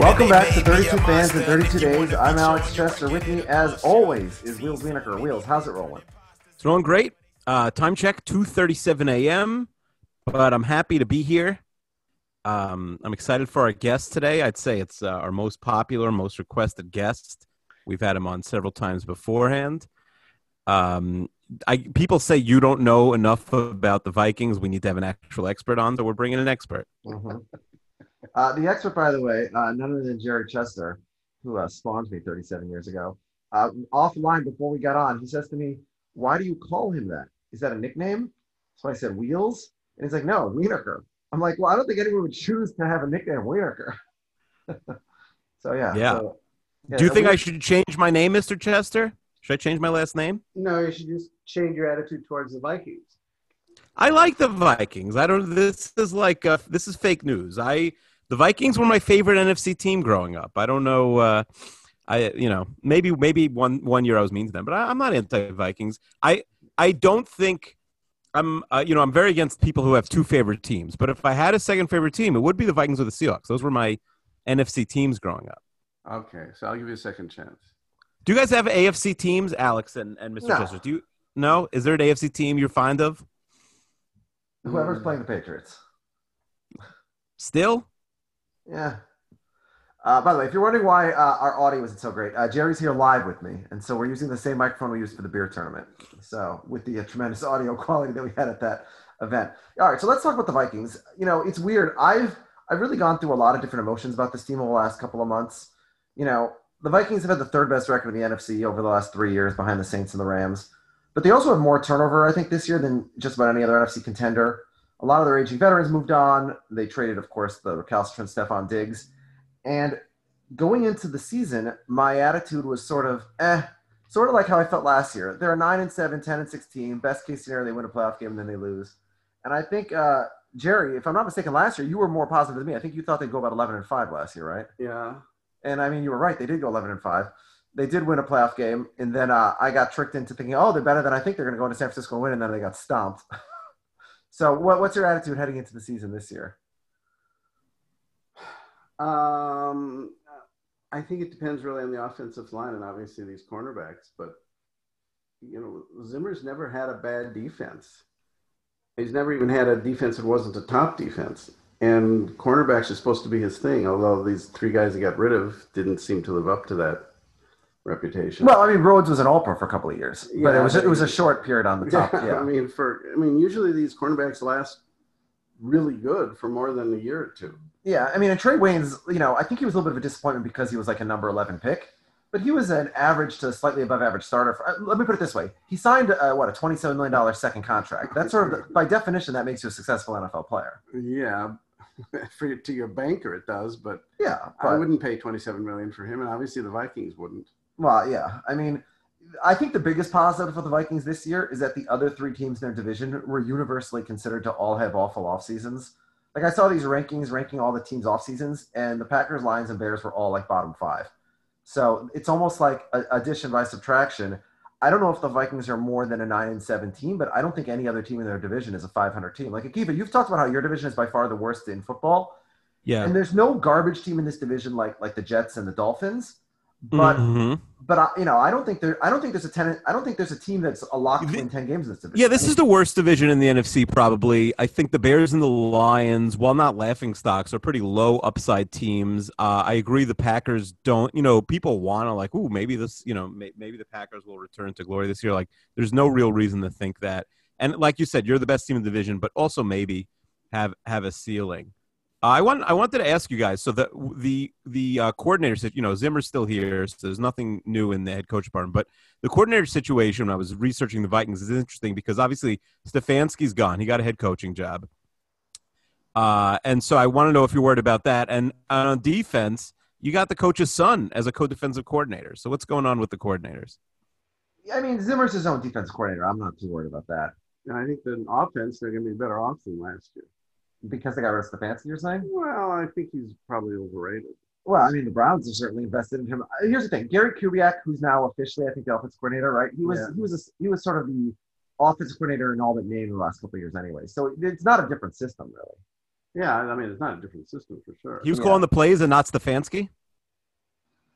Welcome back to 32 Fans in 32 Days. I'm Alex Chester. With me, as always, is Wheels Wienerker. Wheels, how's it rolling? It's rolling great. Uh, time check, 2.37 a.m., but I'm happy to be here. Um, I'm excited for our guest today. I'd say it's uh, our most popular, most requested guest. We've had him on several times beforehand. Um, I, people say you don't know enough about the Vikings. We need to have an actual expert on, so we're bringing an expert. Uh, the expert, by the way, uh, none other than Jerry Chester, who uh, spawned me 37 years ago. Uh, offline before we got on, he says to me, Why do you call him that? Is that a nickname? So I said, Wheels? And he's like, No, Wienerker. I'm like, Well, I don't think anyone would choose to have a nickname Wienerker. so, yeah. Yeah. so- yeah, Do you think we- I should change my name, Mr. Chester? Should I change my last name? No, you should just change your attitude towards the Vikings. I like the Vikings. I don't. This is like uh, this is fake news. I the Vikings were my favorite NFC team growing up. I don't know. Uh, I you know maybe maybe one one year I was mean to them, but I, I'm not anti Vikings. I I don't think I'm uh, you know I'm very against people who have two favorite teams. But if I had a second favorite team, it would be the Vikings or the Seahawks. Those were my NFC teams growing up. Okay, so I'll give you a second chance. Do you guys have AFC teams, Alex and, and Mr. No. Chester? Do you? No, is there an AFC team you're fond of Whoever's playing the Patriots. still? Yeah. Uh, by the way, if you're wondering why uh, our audio isn't so great, uh, Jerry's here live with me, and so we're using the same microphone we used for the beer tournament. So with the uh, tremendous audio quality that we had at that event. All right, so let's talk about the Vikings. You know, it's weird. I've I've really gone through a lot of different emotions about this team over the last couple of months. You know, the Vikings have had the third best record in the NFC over the last three years, behind the Saints and the Rams. But they also have more turnover, I think, this year than just about any other NFC contender. A lot of their aging veterans moved on. They traded, of course, the recalcitrant Stefon Diggs. And going into the season, my attitude was sort of eh, sort of like how I felt last year. They're a 9 and 7, 10 and 16. Best case scenario, they win a playoff game and then they lose. And I think, uh, Jerry, if I'm not mistaken, last year you were more positive than me. I think you thought they'd go about 11 and 5 last year, right? Yeah. And I mean, you were right. They did go 11 and 5. They did win a playoff game. And then uh, I got tricked into thinking, oh, they're better than I think they're going to go into San Francisco and win. And then they got stomped. so, what, what's your attitude heading into the season this year? Um, I think it depends really on the offensive line and obviously these cornerbacks. But you know, Zimmer's never had a bad defense. He's never even had a defense that wasn't a top defense. And cornerbacks are supposed to be his thing. Although these three guys he got rid of didn't seem to live up to that reputation. Well, I mean, Rhodes was an all pro for a couple of years, but it was it was a short period on the top. Yeah, Yeah, I mean, for I mean, usually these cornerbacks last really good for more than a year or two. yeah. I mean, and Trey Waynes, you know, I think he was a little bit of a disappointment because he was like a number eleven pick, but he was an average to slightly above average starter. For, uh, let me put it this way: he signed uh, what a twenty-seven million dollar second contract. That's sort of by definition that makes you a successful NFL player. Yeah, for to your banker it does, but Yeah, I wouldn't pay twenty-seven million for him, and obviously the Vikings wouldn't. Well, yeah. I mean, I think the biggest positive for the Vikings this year is that the other three teams in their division were universally considered to all have awful off seasons. Like I saw these rankings ranking all the teams off seasons, and the Packers, Lions, and Bears were all like bottom five. So it's almost like a, addition by subtraction. I don't know if the Vikings are more than a nine and seven team, but I don't think any other team in their division is a 500 team. Like Akiva, you've talked about how your division is by far the worst in football. Yeah. And there's no garbage team in this division like like the Jets and the Dolphins. But Mhm. but I, you know, I don't think there. I don't think there's a ten. I don't think there's a team that's a lock to win ten games in this division. Yeah, this is the worst division in the NFC, probably. I think the Bears and the Lions, while not laughing stocks, are pretty low upside teams. Uh, I agree the Packers don't, you know, people want to, like, ooh, maybe this, you know, may, maybe the Packers will return to glory this year. Like, there's no real reason to think that. And like you said, you're the best team in the division, but also maybe have have a ceiling. I want I wanted to ask you guys. So the the the uh, coordinator said, you know, Zimmer's still here, so there's nothing new in the head coach department. But the coordinator situation, when I was researching the Vikings, is interesting because obviously Stefanski's gone; he got a head coaching job, uh, and so I want to know if you're worried about that. And on defense, you got the coach's son as a co-defensive coordinator. So what's going on with the coordinators? I mean, Zimmer's his own defense coordinator. I'm not too worried about that And I think the offense they're going to be better off than last year. Because they got rid of Stefanski. You're saying? Well, I think he's probably overrated. Well, I mean, the Browns are certainly invested in him. Uh, Here's the thing: Gary Kubiak, who's now officially, I think, the offensive coordinator, right? He was Yeah. he was a, he was sort of the offensive coordinator in all but name the last couple of years, anyway. So it's not a different system, really. Yeah, I mean it's not a different system for sure. He was Yeah. calling the plays and not Stefanski.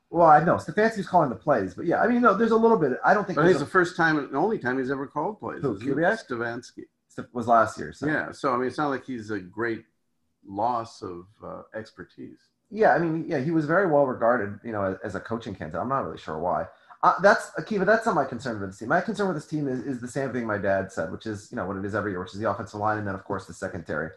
Well, I know Stefanski's calling the plays, but yeah, I mean, no, there's a little bit. I don't think I think there's it's the first time and only time he's ever called plays. Who, isn't it? Kubiak? Stefanski. Was last year. So. Yeah, so I mean, it's not like he's a great loss of uh, expertise. Yeah, I mean, yeah, he was very well regarded, you know, as, as a coaching candidate. I'm not really sure why. Uh, that's Akiva. That's not my concern with this team. My concern with this team is, is the same thing my dad said, which is you know what it is every year, which is the offensive line, and then of course the secondary.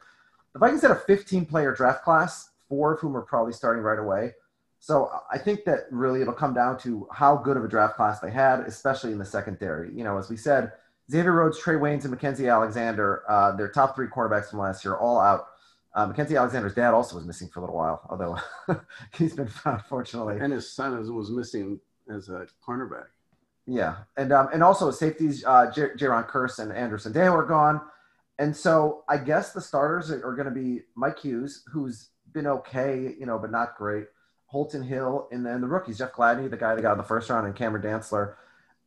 The Vikings had a 15 player draft class, four of whom are probably starting right away. So I think that really it'll come down to how good of a draft class they had, especially in the secondary. You know, as we said, Xavier Rhodes, Trey Waynes, and Mackenzie Alexander, uh, their top three cornerbacks from last year, all out. Uh, Mackenzie Alexander's dad also was missing for a little while, although he's been found, fortunately. And his son is, was missing as a cornerback. Yeah, and um, and also safeties, uh, J- Jayron Kearse and Andrew Sendejo are gone, and so I guess the starters are, are going to be Mike Hughes, who's been okay, you know, but not great. Holton Hill, and then the rookies, Jeff Gladney, the guy that got in the first round, and Cameron Dantzler.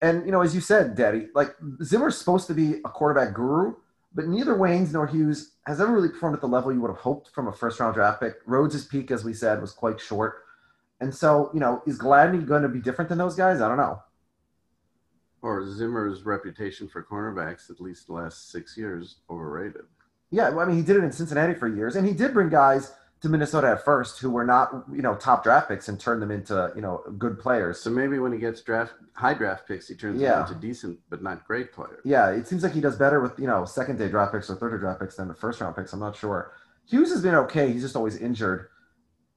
And you know, as you said, Daddy, like Zimmer's supposed to be a quarterback guru, but neither Waynes nor Hughes has ever really performed at the level you would have hoped from a first round draft pick. Rhodes' peak, as we said, was quite short. And so, you know, is Gladney going to be different than those guys? I don't know. Or Zimmer's reputation for cornerbacks, at least the last six years, overrated. Yeah, well, I mean, he did it in Cincinnati for years, and he did bring guys to Minnesota at first who were not, you know, top draft picks and turn them into, you know, good players. So maybe when he gets draft high draft picks, he turns Yeah. them into decent but not great players. Yeah, it seems like he does better with, you know, second day draft picks or third day draft picks than the first round picks. I'm not sure. Hughes has been okay. He's just always injured.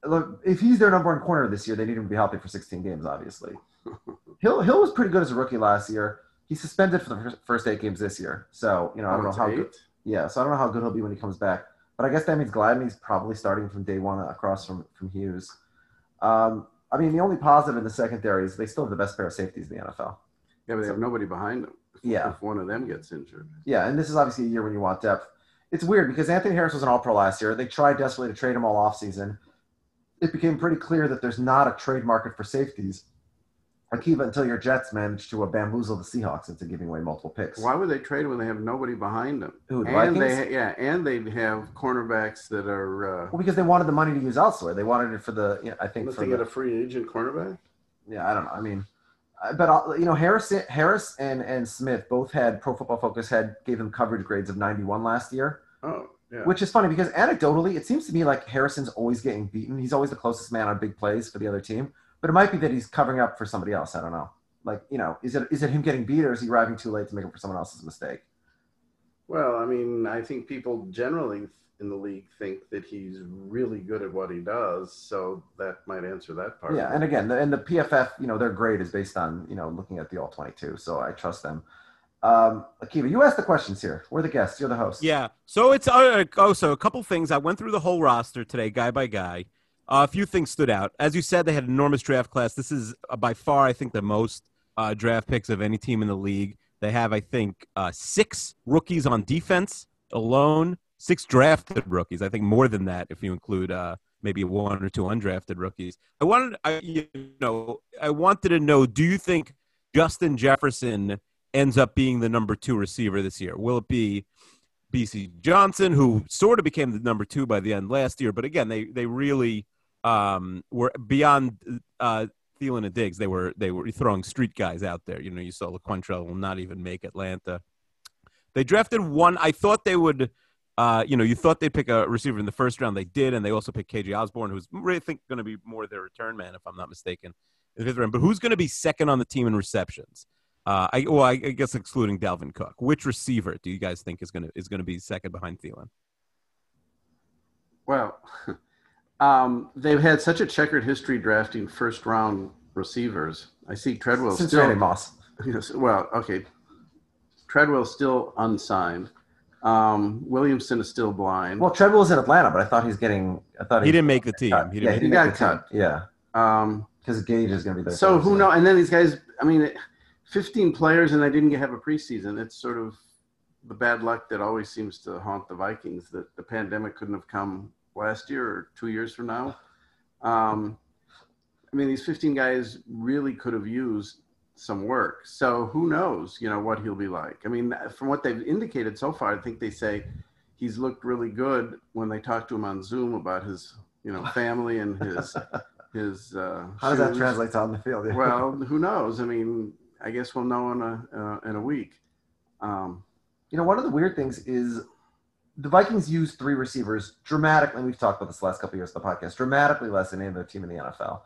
Look, if he's their number one corner this year, they need him to be healthy for 16 games, obviously. Hill Hill was pretty good as a rookie last year. He's suspended for the first- first eight games this year. So, you know, I oh, don't Oh, know how eight? good. Yeah, so I don't know how good he'll be when he comes back. But I guess that means Gladney's probably starting from day one across from, from Hughes. Um, I mean, the only positive in the secondary is they still have the best pair of safeties in the NFL. Yeah, but they have nobody behind them. If, Yeah. If one of them gets injured. Yeah, and this is obviously a year when you want depth. It's weird because Anthony Harris was an all pro last year. They tried desperately to trade him all offseason. It became pretty clear that there's not a trade market for safeties. Akiva until your Jets managed to uh, bamboozle the Seahawks into giving away multiple picks. Why would they trade when they have nobody behind them? Who, the and Vikings? they, yeah, and they have cornerbacks that are. Uh, Well, because they wanted the money to use elsewhere. They wanted it for the, you know, I think unless for they the, get a free agent cornerback. yeah, I don't know. I mean, but uh, you know, Harris, Harris and and Smith both had Pro Football Focus had gave them coverage grades of 91 last year. Oh, yeah. Which is funny because anecdotally, it seems to me like Harrison's always getting beaten. He's always the closest man on big plays for the other team. But it might be that he's covering up for somebody else. I don't know. Like, you know, is it is it him getting beat or is he arriving too late to make up for someone else's mistake? Well, I mean, I think people generally in the league think that he's really good at what he does, so that might answer that part. Yeah, and again, the, and the PFF, you know, their grade is based on you know looking at the all twenty two, so I trust them. Um, Akiva, you asked the questions here. We're the guests. You're the host. Yeah. So it's uh, oh, so a couple things. I went through the whole roster today, guy by guy. Uh, a few things stood out. As you said, they had an enormous draft class. This is uh, by far, I think, the most uh, draft picks of any team in the league. They have, I think, uh, six rookies on defense alone. Six drafted rookies. I think more than that if you include uh, maybe one or two undrafted rookies. I wanted, I, you know, I wanted to know: Do you think Justin Jefferson ends up being the number two receiver this year? Will it be Bisi Johnson, who sort of became the number two by the end last year, but again, they they really um, were beyond uh, Thielen and Diggs, they were they were throwing street guys out there. You know, you saw Laquon Treadwell not even make Atlanta. They drafted one. I thought they would. Uh, you know, you thought they'd pick a receiver in the first round. They did, and they also picked KJ Osborn, who's really think going to be more their return man, if I'm not mistaken, in the fifth round. But who's going to be second on the team in receptions? Uh, I well, I, I guess excluding Dalvin Cook. Which receiver do you guys think is going to is going to be second behind Thielen? Well, um, they've had such a checkered history drafting first round receivers. I see Treadwell Since still. Randy Moss. Yes, well, okay. Treadwell's still unsigned. Um, Williamson is still blind. Well, Treadwell's in Atlanta, but I thought he's getting. I thought He didn't make the team. cut. He yeah, didn't he, He got make the team. cut. Yeah, um, because Gage is going to be there. so who knows? And then these guys. I mean, 15 players, and they didn't have a preseason. It's sort of the bad luck that always seems to haunt the Vikings. That the pandemic couldn't have come last year or two years from now. Um, I mean, these 15 guys really could have used some work. So who knows, you know, what he'll be like. I mean, from what they've indicated so far, I think they say he's looked really good when they talk to him on Zoom about his, you know, family and his, his, uh, How does that translate to on the field? Well, who knows? I mean, I guess we'll know in a, uh, in a week. Um, you know, one of the weird things is the Vikings use three receivers dramatically. We've talked about this the last couple of years of the podcast, dramatically less than any other team in the NFL.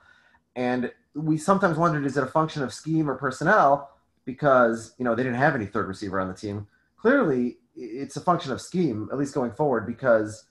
And we sometimes wondered, is it a function of scheme or personnel? Because, you know, they didn't have any third receiver on the team. Clearly, it's a function of scheme, at least going forward, because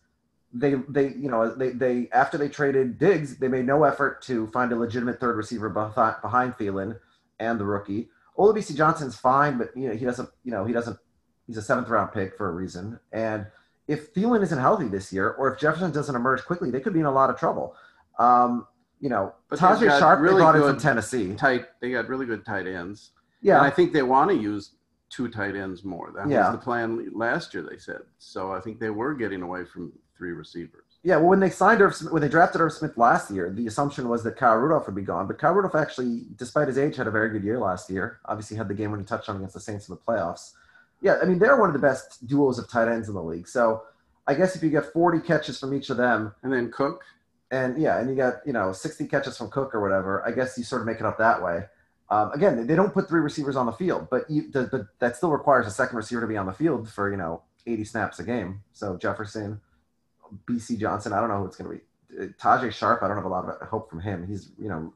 they, they, you know, they, they, after they traded Diggs, they made no effort to find a legitimate third receiver behind, behind Thielen and the rookie. Olabisi Johnson's fine, but, you know, he doesn't, you know, he doesn't, he's a seventh round pick for a reason. And if Thielen isn't healthy this year, or if Jefferson doesn't emerge quickly, they could be in a lot of trouble. Um, you know, But Tajay got Sharpe really they brought in good from Tennessee. tight, they got really good tight ends. Yeah, And I think they want to use two tight ends more. That Yeah. was the plan last year, they said. So I think they were getting away from three receivers. yeah. Well, when they signed Irv Smith, when they drafted Irv Smith last year, the assumption was that Kyle Rudolph would be gone. But Kyle Rudolph actually, despite his age, had a very good year last year. Obviously, had the game when he touched on against the Saints in the playoffs. Yeah, I mean, they're one of the best duos of tight ends in the league. So I guess if you get 40 catches from each of them, And then Cook, and yeah, and you got you know 60 catches from Cook or whatever. I guess you sort of make it up that way. Um, again, they don't put three receivers on the field, but you, the, the, that still requires a second receiver to be on the field for you know 80 snaps a game. So Jefferson, Bisi Johnson, I don't know who it's going to be. Tajae Sharpe, I don't have a lot of hope from him. He's you know,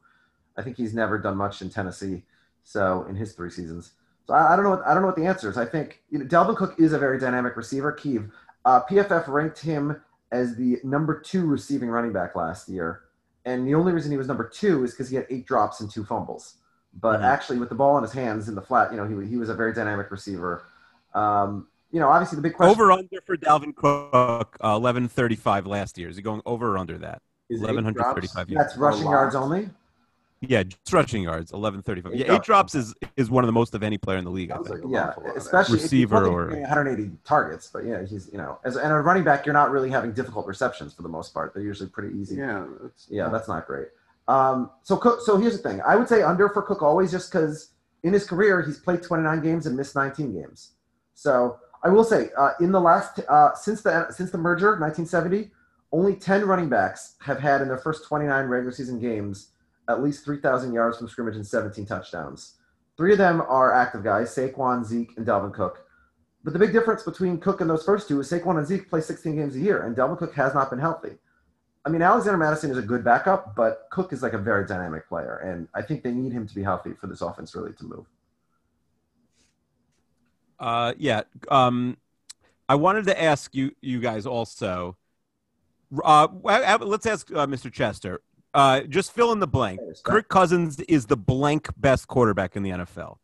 I think he's never done much in Tennessee, so in his three seasons. So I, I don't know. What, I don't know what the answer is. I think you know, Dalvin Cook is a very dynamic receiver. Keeve, uh, PFF ranked him as the number two receiving running back last year. And the only reason he was number two is because he had eight drops and two fumbles. But Mhm. actually, with the ball in his hands in the flat, you know, he, he was a very dynamic receiver. Um, you know, obviously the big question. Over under for Dalvin Cook, uh, eleven thirty five last year. Is he going over or under that? is eight Eleven hundred drops. thirty five yards. That's rushing yards only. Yeah, just rushing yards, eleven thirty five. Yeah, eight drops is is one of the most of any player in the league. I think. like Yeah, awful lot of especially Receiver or- 180 targets. But yeah, he's you know, as and a running back, you're not really having difficult receptions for the most part. They're usually pretty easy. Yeah, it's, Yeah, that's not great. Um, so Cook, so here's the thing. I would say under for Cook always, just because in his career he's played 29 games and missed 19 games. So I will say, uh, in the last uh, since the since the merger, 1970, only 10 running backs have had in their first 29 regular season games at least 3,000 yards from scrimmage and 17 touchdowns. Three of them are active guys: Saquon, Zeke, and Dalvin Cook. But the big difference between Cook and those first two is Saquon and Zeke play 16 games a year, and Dalvin Cook has not been healthy. I mean, Alexander Mattison is a good backup, but Cook is like a very dynamic player, and I think they need him to be healthy for this offense really to move. Uh, yeah. Um, I wanted to ask you, you guys also. Uh, let's ask uh, Mr. Chester. Uh, just fill in the blank. Kirk Cousins is the blank best quarterback in the NFL,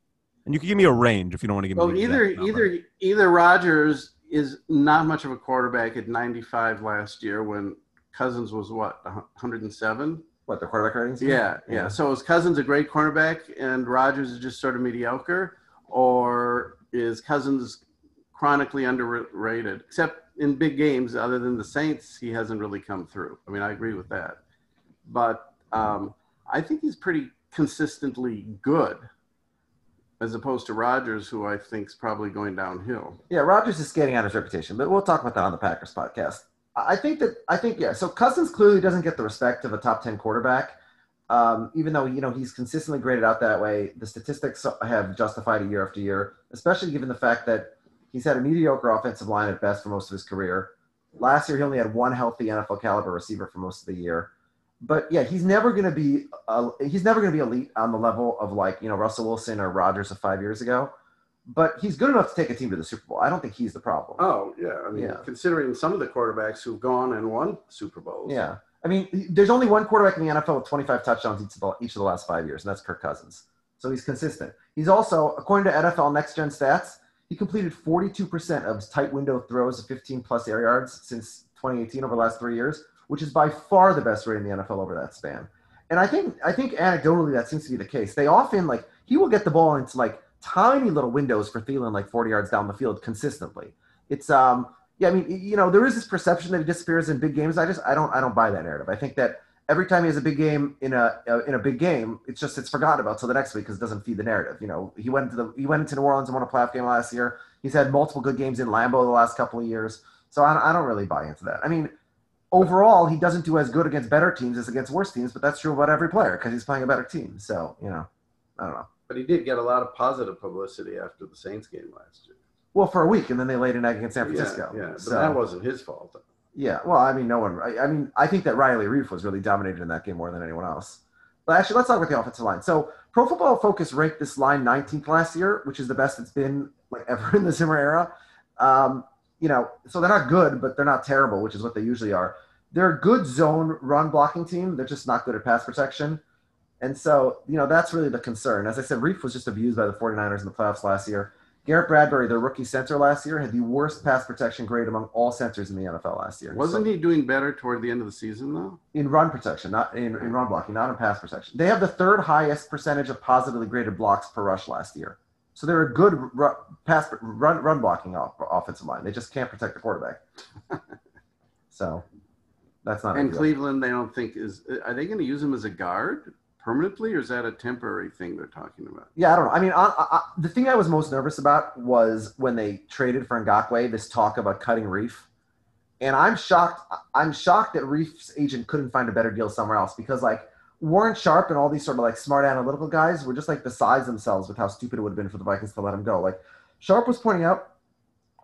and you can give me a range if you don't want to give me. well, the exact either either either Rodgers is not much of a quarterback at 95 last year when Cousins was what 107. What the quarterback ratings? Yeah, yeah. So is Cousins a great cornerback and Rodgers is just sort of mediocre, or is Cousins chronically underrated? Except in big games, other than the Saints, he hasn't really come through. I mean, I agree with that, but um, I think he's pretty consistently good, as opposed to Rodgers, who I think is probably going downhill. Yeah, Rodgers is skating out his reputation, but we'll talk about that on the Packers podcast. I think that I think yeah. So Cousins clearly doesn't get the respect of a top ten quarterback. Um, even though you know he's consistently graded out that way, the statistics have justified it year after year, especially given the fact that he's had a mediocre offensive line at best for most of his career. Last year, he only had one healthy NFL caliber receiver for most of the year. But yeah, he's never going to be uh, he's never going to be elite on the level of like you know Russell Wilson or Rodgers of five years ago. But he's good enough to take a team to the Super Bowl. I don't think he's the problem. Oh yeah, I mean, Yeah. considering some of the quarterbacks who've gone and won Super Bowls. Yeah. I mean, there's only one quarterback in the NFL with 25 touchdowns each of the, each of the last five years, and that's Kirk Cousins. So he's consistent. He's also, according to NFL Next Gen Stats, he completed 42% of his tight window throws of 15 plus air yards since 2018 over the last three years, which is by far the best rate in the NFL over that span. And I think, I think anecdotally that seems to be the case. They often like he will get the ball into like tiny little windows for Thielen, like 40 yards down the field consistently. It's um, yeah, I mean, you know, there is this perception that he disappears in big games. I just, I don't, I don't buy that narrative. I think that every time he has a big game in a uh, in a big game, it's just it's forgotten about till the next week because it doesn't feed the narrative. You know, he went into the he went into New Orleans and won a playoff game last year. He's had multiple good games in Lambeau the last couple of years, so I, I don't really buy into that. I mean, overall, he doesn't do as good against better teams as against worse teams, but that's true about every player because he's playing a better team. So you know, I don't know. But he did get a lot of positive publicity after the Saints game last year. Well, for a week, and then they laid an egg against San Francisco. Yeah, yeah. But So- that wasn't his fault. Yeah, well, I mean, no one. I, I mean, I think that Riley Reiff was really dominated in that game more than anyone else. But actually, let's talk about the offensive line. So, Pro Football Focus ranked this line 19th last year, which is the best it's been like ever in the Zimmer era. Um, you know, so they're not good, but they're not terrible, which is what they usually are. They're a good zone run blocking team. They're just not good at pass protection. And so, you know, that's really the concern. As I said, Reiff was just abused by the 49ers in the playoffs last year. Garrett Bradbury, their rookie center last year, had the worst pass protection grade among all centers in the NFL last year. Wasn't So- he doing better toward the end of the season though? in run protection, not in, in run blocking, not in pass protection. They have the third highest percentage of positively graded blocks per rush last year. So they're a good ru- pass run run blocking off, offensive line. They just can't protect the quarterback. so that's not. And. Cleveland, they don't think is. Are they going to use him as a guard permanently, or is that a temporary thing they're talking about? Yeah, I don't know. I mean, I, I, the thing I was most nervous about was when they traded for Ngakoue. This talk about cutting Reiff, and I'm shocked. I'm shocked that Reiff's agent couldn't find a better deal somewhere else because like Warren Sharp and all these sort of like smart analytical guys were just like besides themselves with how stupid it would have been for the Vikings to let him go. Like Sharp was pointing out,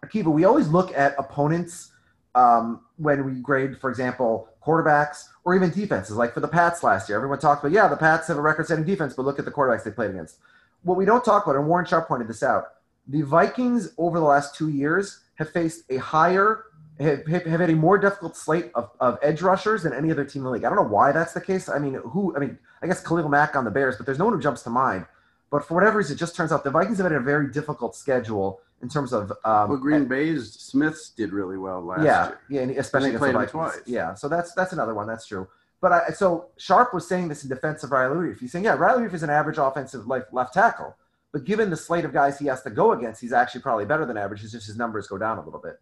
Akiva, we always look at opponents um, when we grade, for example, quarterbacks or even defenses. Like for the Pats last year, everyone talked about, yeah, the Pats have a record-setting defense, but look at the quarterbacks they played against. What we don't talk about, and Warren Sharp pointed this out, the Vikings over the last two years have faced a higher, have, have had a more difficult slate of, of edge rushers than any other team in the league. I don't know why that's the case. I mean, who? I mean, I guess Khalil Mack on the Bears, but there's no one who jumps to mind. But for whatever reason, it just turns out the Vikings have had a very difficult schedule in terms of um, Well, Green Bay's Smiths did really well last yeah, year. yeah, and especially And they played Vikings. twice. Yeah, so that's that's another one. That's true. But I, so Sharp was saying this in defense of Riley Reiff. He's saying, yeah, Riley Reiff is an average offensive like left tackle, but given the slate of guys he has to go against, he's actually probably better than average. It's just his numbers go down a little bit.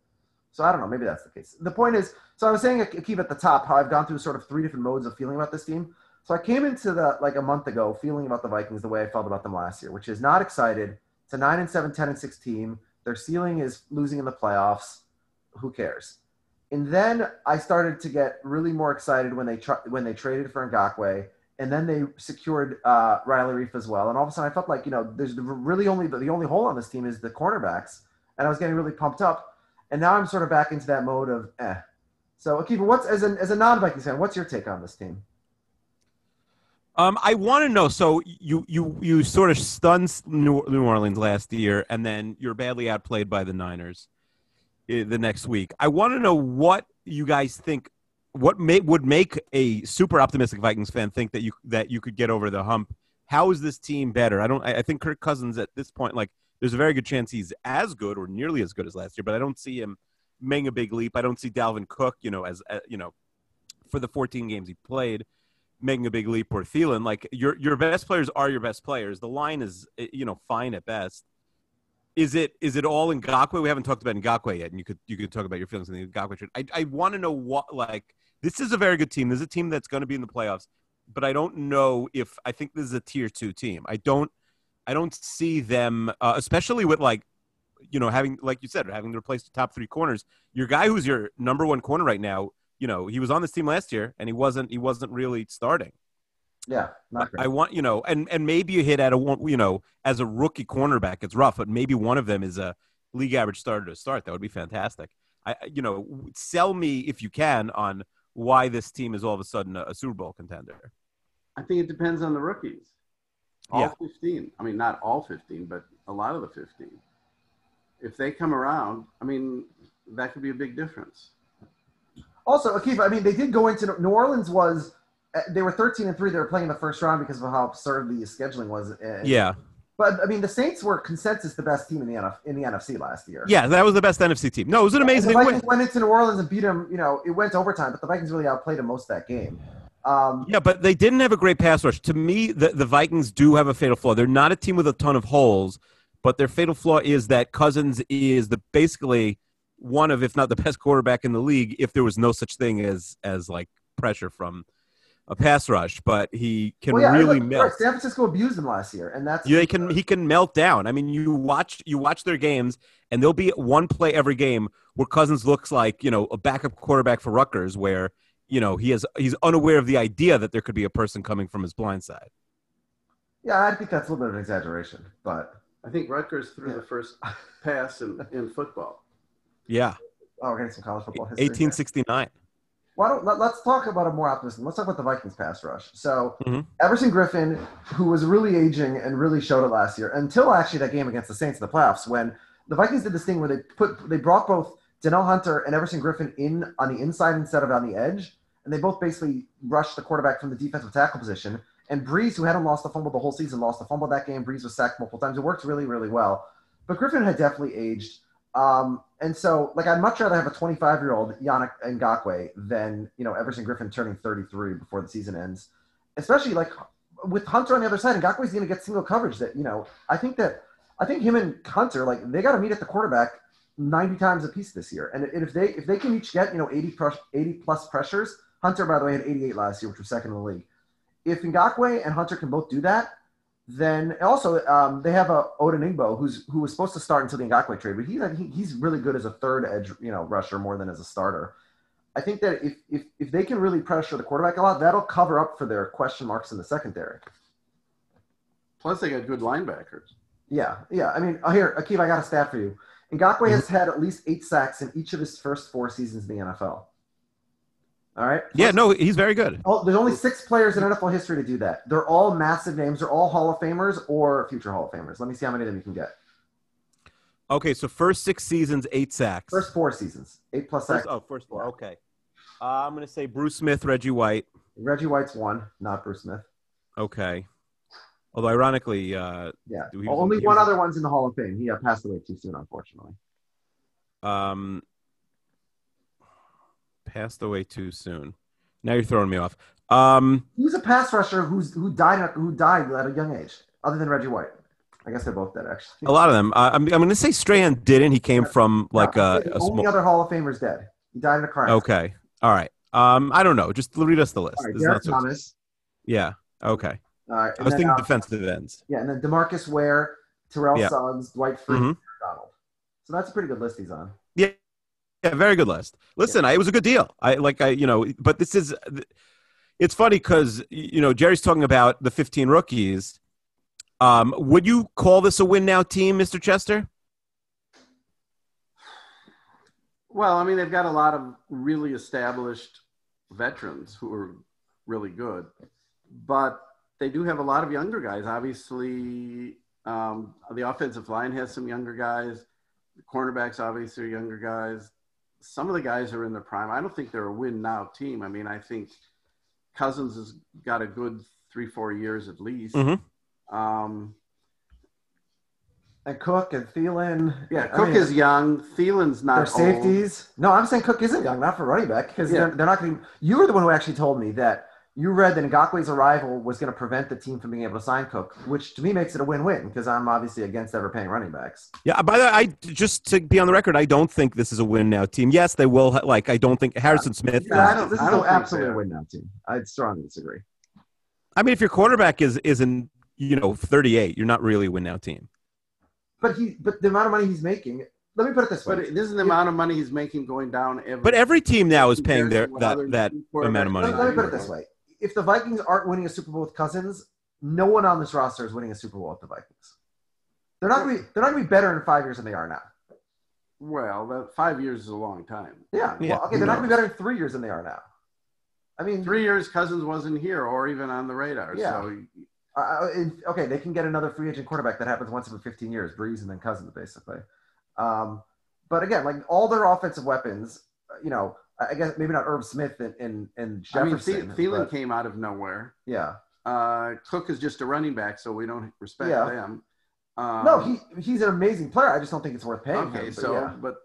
So I don't know. Maybe that's the case. The point is, so I was saying, keep at the top how I've gone through sort of three different modes of feeling about this team. So I came into the like a month ago feeling about the Vikings the way I felt about them last year, which is not excited. It's a nine and seven, 10 and six team. Their ceiling is losing in the playoffs. Who cares? And then I started to get really more excited when they when they traded for Ngakoue, and then they secured uh, Riley Reiff as well. And all of a sudden, I felt like you know, there's really only the only hole on this team is the cornerbacks, and I was getting really pumped up. And now I'm sort of back into that mode of eh. So Akiva, what's as a as a non-Vikings fan, what's your take on this team? Um, I want to know. So you you you sort of stunned New, New Orleans last year, and then you're badly outplayed by the Niners eh, the next week. I want to know what you guys think. What may, would make a super optimistic Vikings fan think that you that you could get over the hump? How is this team better? I don't. I think Kirk Cousins at this point, like, there's a very good chance he's as good or nearly as good as last year, but I don't see him making a big leap. I don't see Dalvin Cook, you know, as uh, you know, for the 14 games he played making a big leap or Thielen. Like your your best players are your best players. The line is eh, you know fine at best. Is it is it all in Ngakoue? We haven't talked about Ngakoue yet, and you could you could talk about your feelings on the Ngakoue trade. I I want to know what like this is a very good team. This is a team that's going to be in the playoffs, but I don't know if I think this is a tier two team. I don't I don't see them, uh, especially with like you know having like you said having to replace the top three corners. Your guy who's your number one corner right now you know he was on this team last year and he wasn't he wasn't really starting Yeah, not great. I want you know, and and maybe you hit at a one, you know, as a rookie cornerback, it's rough, but maybe one of them is a league average starter to start. That would be fantastic. I, I- you know, sell me if you can on why this team is all of a sudden a, a Super Bowl contender. I think it depends on the rookies. All Yeah. 15. I mean, not all 15, but a lot of the 15. If they come around, I mean, that could be a big difference. Also, Akiva, I mean, they did go into New Orleans was uh, they were 13 and three. They were playing in the first round because of how absurd the scheduling was. uh, Yeah, but I mean, the Saints were consensus the best team in the NF, in the NFC last year. yeah, that was the best NFC team. No, it was an And amazing the win. Vikings went into New Orleans and beat them. You know, it went to overtime, but the Vikings really outplayed them most of that game. Um, Yeah, but they didn't have a great pass rush. To me, the, the Vikings do have a fatal flaw. They're not a team with a ton of holes, but their fatal flaw is that Cousins is the basically one of, if not the best quarterback in the league, if there was no such thing as as like pressure from a pass rush. But he can well, yeah, really look, melt. right, San Francisco abused him last year, and that's Yeah, they can he can melt down. I mean, you watch you watch their games, and there'll be one play every game where Cousins looks like you know a backup quarterback for Rutgers, where you know he has he's unaware of the idea that there could be a person coming from his blind side. yeah. I think that's a little bit of an exaggeration, but I think Rutgers threw Yeah. the first pass in, in football. Yeah, oh, we're getting some college football history. here. 1869. Why don't let, us talk about a more optimistic. Let's talk about the Vikings pass rush. So Mhm. Everson Griffen, who was really aging and really showed it last year, until actually that game against the Saints in the playoffs, when the Vikings did this thing where they put they brought both Danielle Hunter and Everson Griffen in on the inside instead of on the edge, and they both basically rushed the quarterback from the defensive tackle position. And Brees, who hadn't lost a fumble the whole season, lost a fumble that game. Brees was sacked multiple times. It worked really, really well. But Griffen had definitely aged. Um, and so, like, I'd much rather have a 25 year old Yannick Ngakoue than, you know, Everson Griffen turning 33 before the season ends. Especially, like, with Hunter on the other side, and Ngakoue's going to get single coverage that, you know, I think that, I think him and Hunter, like, they got to meet at the quarterback 90 times a piece this year. And if they, if they can each get, you know, 80, press, 80 plus pressures, Hunter, by the way, had 88 last year, which was second in the league. If Ngakoue and Hunter can both do that, then also um, they have a Odenigbo who's who was supposed to start until the Ngakoue trade, but he's like, he, he's really good as a third edge, you know, rusher more than as a starter. I think that if, if if they can really pressure the quarterback a lot, that'll cover up for their question marks in the secondary. Plus, they got good linebackers. Yeah, yeah. I mean, oh, here, Akiva, I got a stat for you. Ngakoue has had at least eight sacks in each of his first four seasons in the NFL. All right. Yeah, no, he's very good. Oh, there's only six players in NFL history to do that. They're all massive names. They're all Hall of Famers or future Hall of Famers. Let me see how many of them you can get. Okay, so first six seasons, eight sacks. First four seasons, eight plus sacks. First, oh, first four. Okay. Uh, I'm going to say Bruce Smith, Reggie White. Reggie White's one, not Bruce Smith. Okay. Although, ironically, uh, Yeah. Only one other one's in the Hall of Fame. He uh, passed away too soon, unfortunately. um, passed away too soon. Now you're throwing me off. Um, He was a pass rusher who's who died at- who died at a young age, other than Reggie White. I guess they're both dead, actually. a lot of them. Uh, I'm, I'm going to say Strahan didn't. He came from like No, a, the a only small. other Hall of Famer's dead. He died in a car. Okay. All right. Um, I don't know. Just read us the list. All right, Derrick not so- Thomas. yeah. Okay. All right. I was then, thinking uh, defensive ends. Yeah, and then Demarcus Ware, Terrell Yeah. Suggs, Dwight Freeney, Mhm. Donald. So that's a pretty good list he's on. Yeah, very good list. Listen, I, it was a good deal. I like I you know, but this is it's funny because you know Jerry's talking about the 15 rookies. Um, would you call this a win now team, Mr. Chester? Well, I mean, they've got a lot of really established veterans who are really good, but they do have a lot of younger guys. Obviously, um, the offensive line has some younger guys. The cornerbacks obviously are younger guys. Some of the guys are in their prime. I don't think they're a win now team. I mean, I think Cousins has got a good three, four years at least. Mhm. Um, And Cook and Thielen. yeah, I Cook mean, is young. Thielen's not They're old. safeties. No, I'm saying Cook isn't young, not for running back, because Yeah. they're, they're not going to. You were the one who actually told me that you read that Ngakoue's arrival was going to prevent the team from being able to sign Cook, which to me makes it a win-win because I'm obviously against ever paying running backs. Yeah. By the way, I just to be on the record, I don't think this is a win now team. Yes, they will. Like I don't think Harrison Smith. Yeah, I don't, this I is don't no think absolutely a win now team. I'd strongly disagree. I mean, if your quarterback is isn't you know 38, you're not really a win now team. But he, but the amount of money he's making. Let me put it this way. But it isn't the amount of money he's making going down every. But every team now is paying their Compared to what that that amount of money. let, let me put it this way: if the Vikings aren't winning a Super Bowl with Cousins, no one on this roster is winning a Super Bowl with the Vikings. They're not gonna be they're not gonna be better in five years than they are now. Well, that five years is a long time. Yeah. Yeah, Well, okay, they're not gonna be better in three years than they are now. I mean, Three years, Cousins wasn't here or even on the radar. Yeah. So Uh, in- okay, they can get another free agent quarterback that happens once every 15 years, Brees and then Cousins, basically. Um, but again, like all their offensive weapons, uh, you know, I guess maybe not Irv Smith and and, and I mean, Jefferson. Thielen but- came out of nowhere. yeah. Uh, Cook is just a running back, so we don't respect Yeah. them. Um, No, he he's an amazing player. I just don't think it's worth paying okay. him. But, so, yeah. but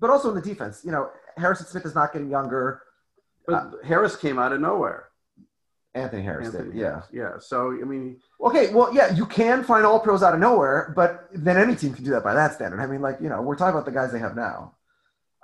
but also in the defense, you know, Harrison Smith is not getting younger. but Harris came out of nowhere. Anthony Harris Anthony did, yeah. Harris. yeah. So I mean, Okay, well, yeah, you can find all pros out of nowhere, but then any team can do that by that standard. I mean, like, you know, we're talking about the guys they have now.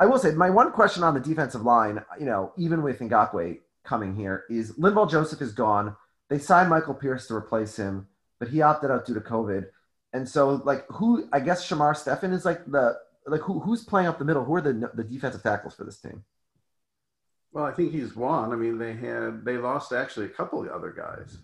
I will say, my one question on the defensive line, you know, even with Ngakoue coming here, is Linval Joseph is gone. They signed Michael Pierce to replace him, but he opted out due to COVID. And so, like, who, I guess Shamar Stephen is like the, like, who, who's playing up the middle? Who are the, the defensive tackles for this team? well, I think he's one. I mean, they had they lost actually a couple of other guys,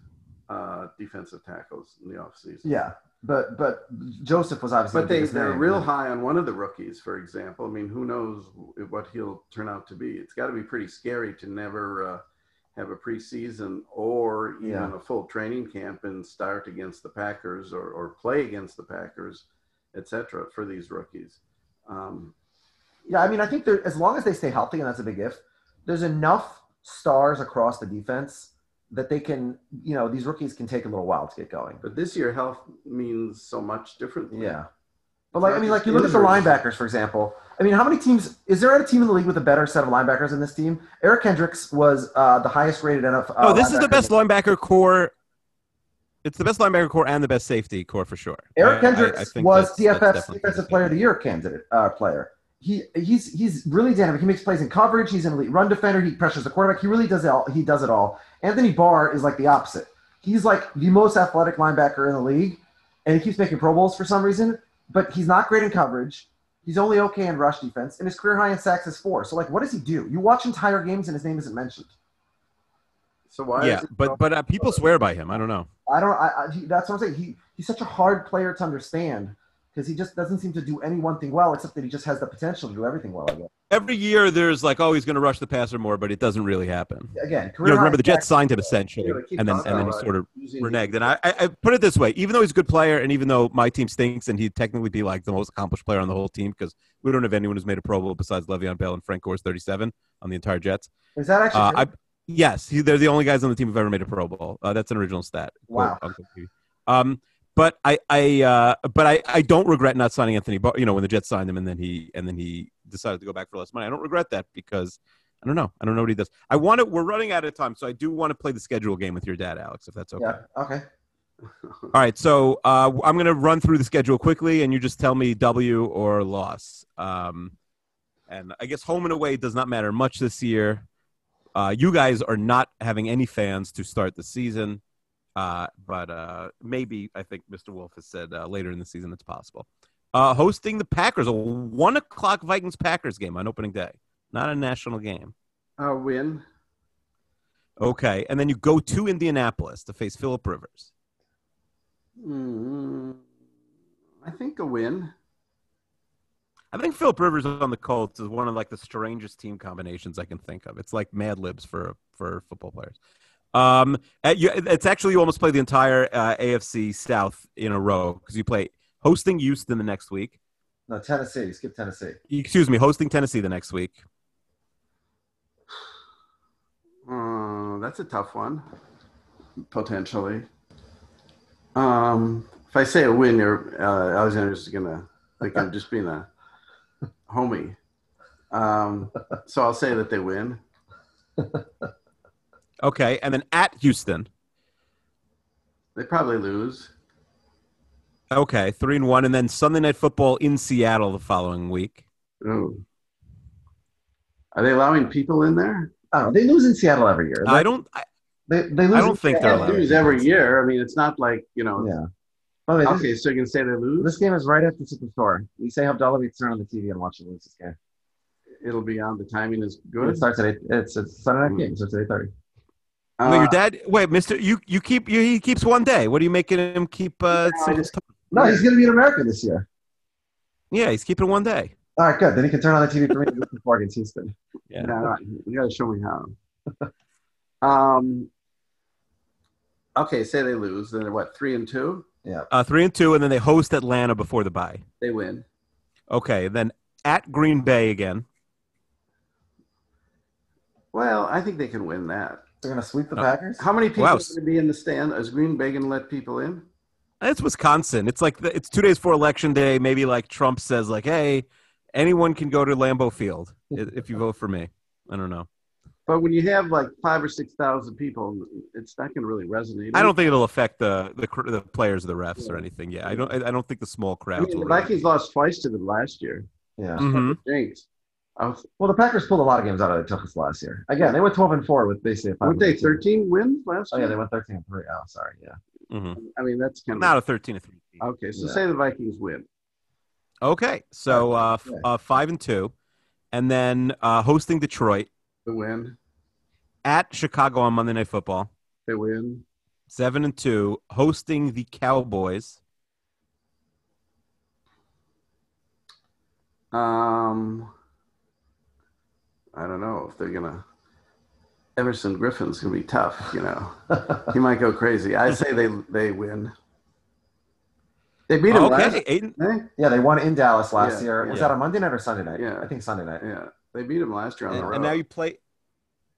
uh, defensive tackles in the offseason. Yeah, but, but Joseph was obviously, But the they, biggest they're name. real high on one of the rookies, for example. I mean, who knows what he'll turn out to be? It's got to be pretty scary to never uh, have a preseason or even Yeah. a full training camp and start against the Packers or, or play against the Packers, etc. for these rookies. Um, Yeah, I mean, I think there, as long as they stay healthy, and that's a big if, there's enough stars across the defense that they can, you know, these rookies can take a little while to get going. but this year, health means so much differently. Yeah. But like, I mean, like you look at the linebackers, for example. I mean, how many teams is there a team in the league with a better set of linebackers in this team? Eric Kendricks was uh, the highest rated NFL. Oh, this is the best linebacker corps. It's the best linebacker corps and the best safety corps for sure. Eric I- I- I Kendricks was that's- that's Defensive Player of the Year candidate uh, player. He he's he's really dynamic. He makes plays in coverage. He's an elite run defender. He pressures the quarterback. He really does it all. He does it all. Anthony Barr is like the opposite. He's like the most athletic linebacker in the league, and he keeps making Pro Bowls for some reason. But he's not great in coverage. He's only okay in rush defense, and his career high in sacks is four. So like, what does he do? You watch entire games, and his name isn't mentioned. So why? Yeah, is but but uh, people swear by him. I don't know. I don't. I, I he, that's what I'm saying. He he's such a hard player to understand because he just doesn't seem to do any one thing well, except that he just has the potential to do everything well. I guess. Every year there's like, oh, he's going to rush the passer more, but it doesn't really happen. Again, You know, remember the Jets signed him essentially, and then and then he sort of reneged. And I, I, put it this way: even though he's a good player, and even though my team stinks, and he'd technically be like the most accomplished player on the whole team because we don't have anyone who's made a Pro Bowl besides Le'Veon Bell and Frank Gore's 37 on the entire Jets. Is that actually? Uh? I yes, he, they're the only guys on the team who've ever made a Pro Bowl. Uh, that's an original stat. Wow. Quote, Uncle P. Um, but I, I, uh, but I, I don't regret not signing Anthony. Barr, you know, when the Jets signed him, and then he, and then he decided to go back for less money. I don't regret that because I don't know. I don't know what he does. I want to. We're running out of time, so I do want to play the schedule game with your dad, Alex, if that's okay. yeah. Okay. All right, so uh, I'm going to run through the schedule quickly, and you just tell me W or loss. Um, and I guess home and away does not matter much this year. Uh, you guys are not having any fans to start the season, uh, but uh, maybe I think Mr. Wolf has said uh, later in the season it's possible. Uh, hosting the Packers, a one o'clock Vikings Packers game on opening day, not a national game. Uh, win. Okay, and then you go to Indianapolis to face Philip Rivers. Mm, I think a win. I think Philip Rivers on the Colts is one of like the strangest team combinations I can think of. It's like Mad Libs for for football players. Um, at you, it's actually you almost play the entire uh, AFC South in a row because you play hosting Houston the next week. No, Tennessee. Skip Tennessee. Excuse me, hosting Tennessee the next week. Uh, that's a tough one, potentially. Um, if I say a win, you're, uh, Alexander's gonna like I'm just being a homie. Um, so I'll say that they win. Okay, and then at Houston. They probably lose. Okay, three and one, and then Sunday Night Football in Seattle the following week. Ooh. Are they allowing people in there? Oh. They lose in Seattle every year. I don't. I, They, they lose I don't think They they're Seattle. allowed. lose every year. I mean, it's not like you know. Yeah. By the this, Okay, so you can say they lose. this game is right after Superstore. We say Abdullah we turn on the TV and watch the lose this game. It'll be on. The timing is good. It starts at eight. It's a Sunday night Hmm. game. So it's eight thirty. No, your Uh, dad. Wait, Mister, you you keep you, he keeps one day. What are you making him keep? Uh, No, just- No, he's going to be in America this year. yeah, he's keeping one day. All right, good. Then he can turn on the TV for me and listen before against Houston. Yeah. No, you got to show me how. um. Okay, say they lose, then they're what three and two? Yeah. Uh, three and two, and then they host Atlanta before the bye. They win. Okay, then at Green Bay again. Well, I think they can win that. They're going to sweep the Oh. Packers? How many people Wow. are going to be in the stand? Is Green Bay going to let people in? It's Wisconsin. It's like the, it's two days before election day. Maybe like Trump says, like, "Hey, anyone can go to Lambeau Field if you vote for me." I don't know. But when you have like five or six thousand people, it's not going to really resonate. I don't think it'll affect the the, the players, or the refs, or anything. Yeah, I don't. I I don't think the small I crowds mean, will. the Vikings lost twice to them last year. Yeah. hmm Jinx. I was, Well, the Packers pulled a lot of games out of they took us last year. Again, they went 12 and 4 with basically a five. weren't they and two. thirteen wins last Oh, year? yeah, they went 13 and 3. Oh, sorry. Yeah. hmm I mean, that's kind Not of Not a thirteen to three. team. okay. So Yeah. say the Vikings win. Okay, so uh, f- Yeah. uh, five and two, and then uh, hosting Detroit They win. at Chicago on Monday Night Football. They win. Seven and two, hosting the Cowboys. Um, I don't know if they're gonna. Everson Griffen's gonna be tough. You know, he might go crazy. I say they they win. They beat him last. Okay, eight. and- eh? Yeah, they won in Dallas last Yeah, year. Was yeah. that on Monday night or Sunday night? Yeah. I think Sunday night. Yeah, they beat him last year on the And, road. and now you play.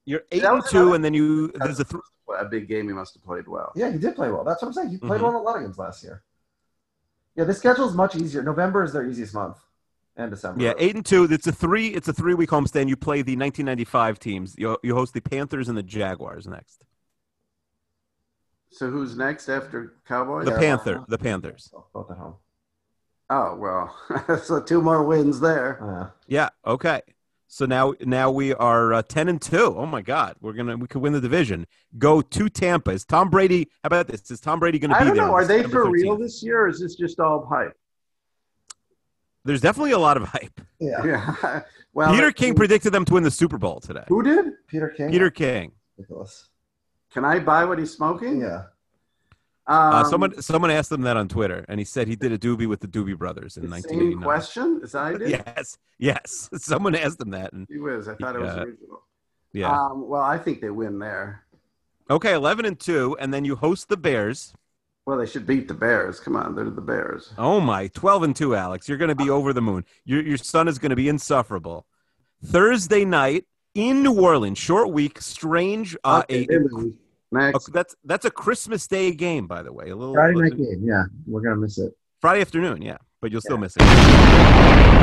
You're eight That and two, another- and then you there's a th- a big game. He must have played well. Yeah, he did play well. That's what I'm saying. He played Mhm. well in a lot of games last year. Yeah, the schedule is much easier. November is their easiest month, and December. yeah eight and two. It's a three. It's a three week homestand. You play the 1995 teams. You you host the Panthers and the Jaguars next. So who's next after Cowboys? The Yeah. Panther. The Panthers. Both at home. Oh well, so two more wins there. Uh, Yeah. Okay. So now now we are uh, ten and two. Oh my God, we're gonna we could win the division. Go to Tampa. Is Tom Brady? How about this? Is Tom Brady gonna be there? I don't know. Are they for real this year, or is this just all hype? There's definitely a lot of hype. yeah. Yeah. well, Peter King predicted them to win the Super Bowl today. Who did? Peter King. Peter King. Ridiculous. Can I buy what he's smoking? Yeah. Um, Uh, someone someone asked him that on Twitter, and he said he did a doobie with the Doobie Brothers in the same 1989. question as I did. Yes, yes. Someone asked him that, and He was. I thought it was Yeah. original. yeah. Um, well, I think they win there. okay, eleven and two, and then you host the Bears. Well, they should beat the Bears. Come on, they're the Bears. Oh my, 12 and 2, Alex. You're going to be over the moon. Your, your son is going to be insufferable. Thursday night in New Orleans, short week, strange. Uh, Okay, a. Next. a- that's that's a Christmas Day game, by the way. A little Friday night game. Yeah, we're gonna miss it. Friday afternoon, yeah, but you'll still miss it.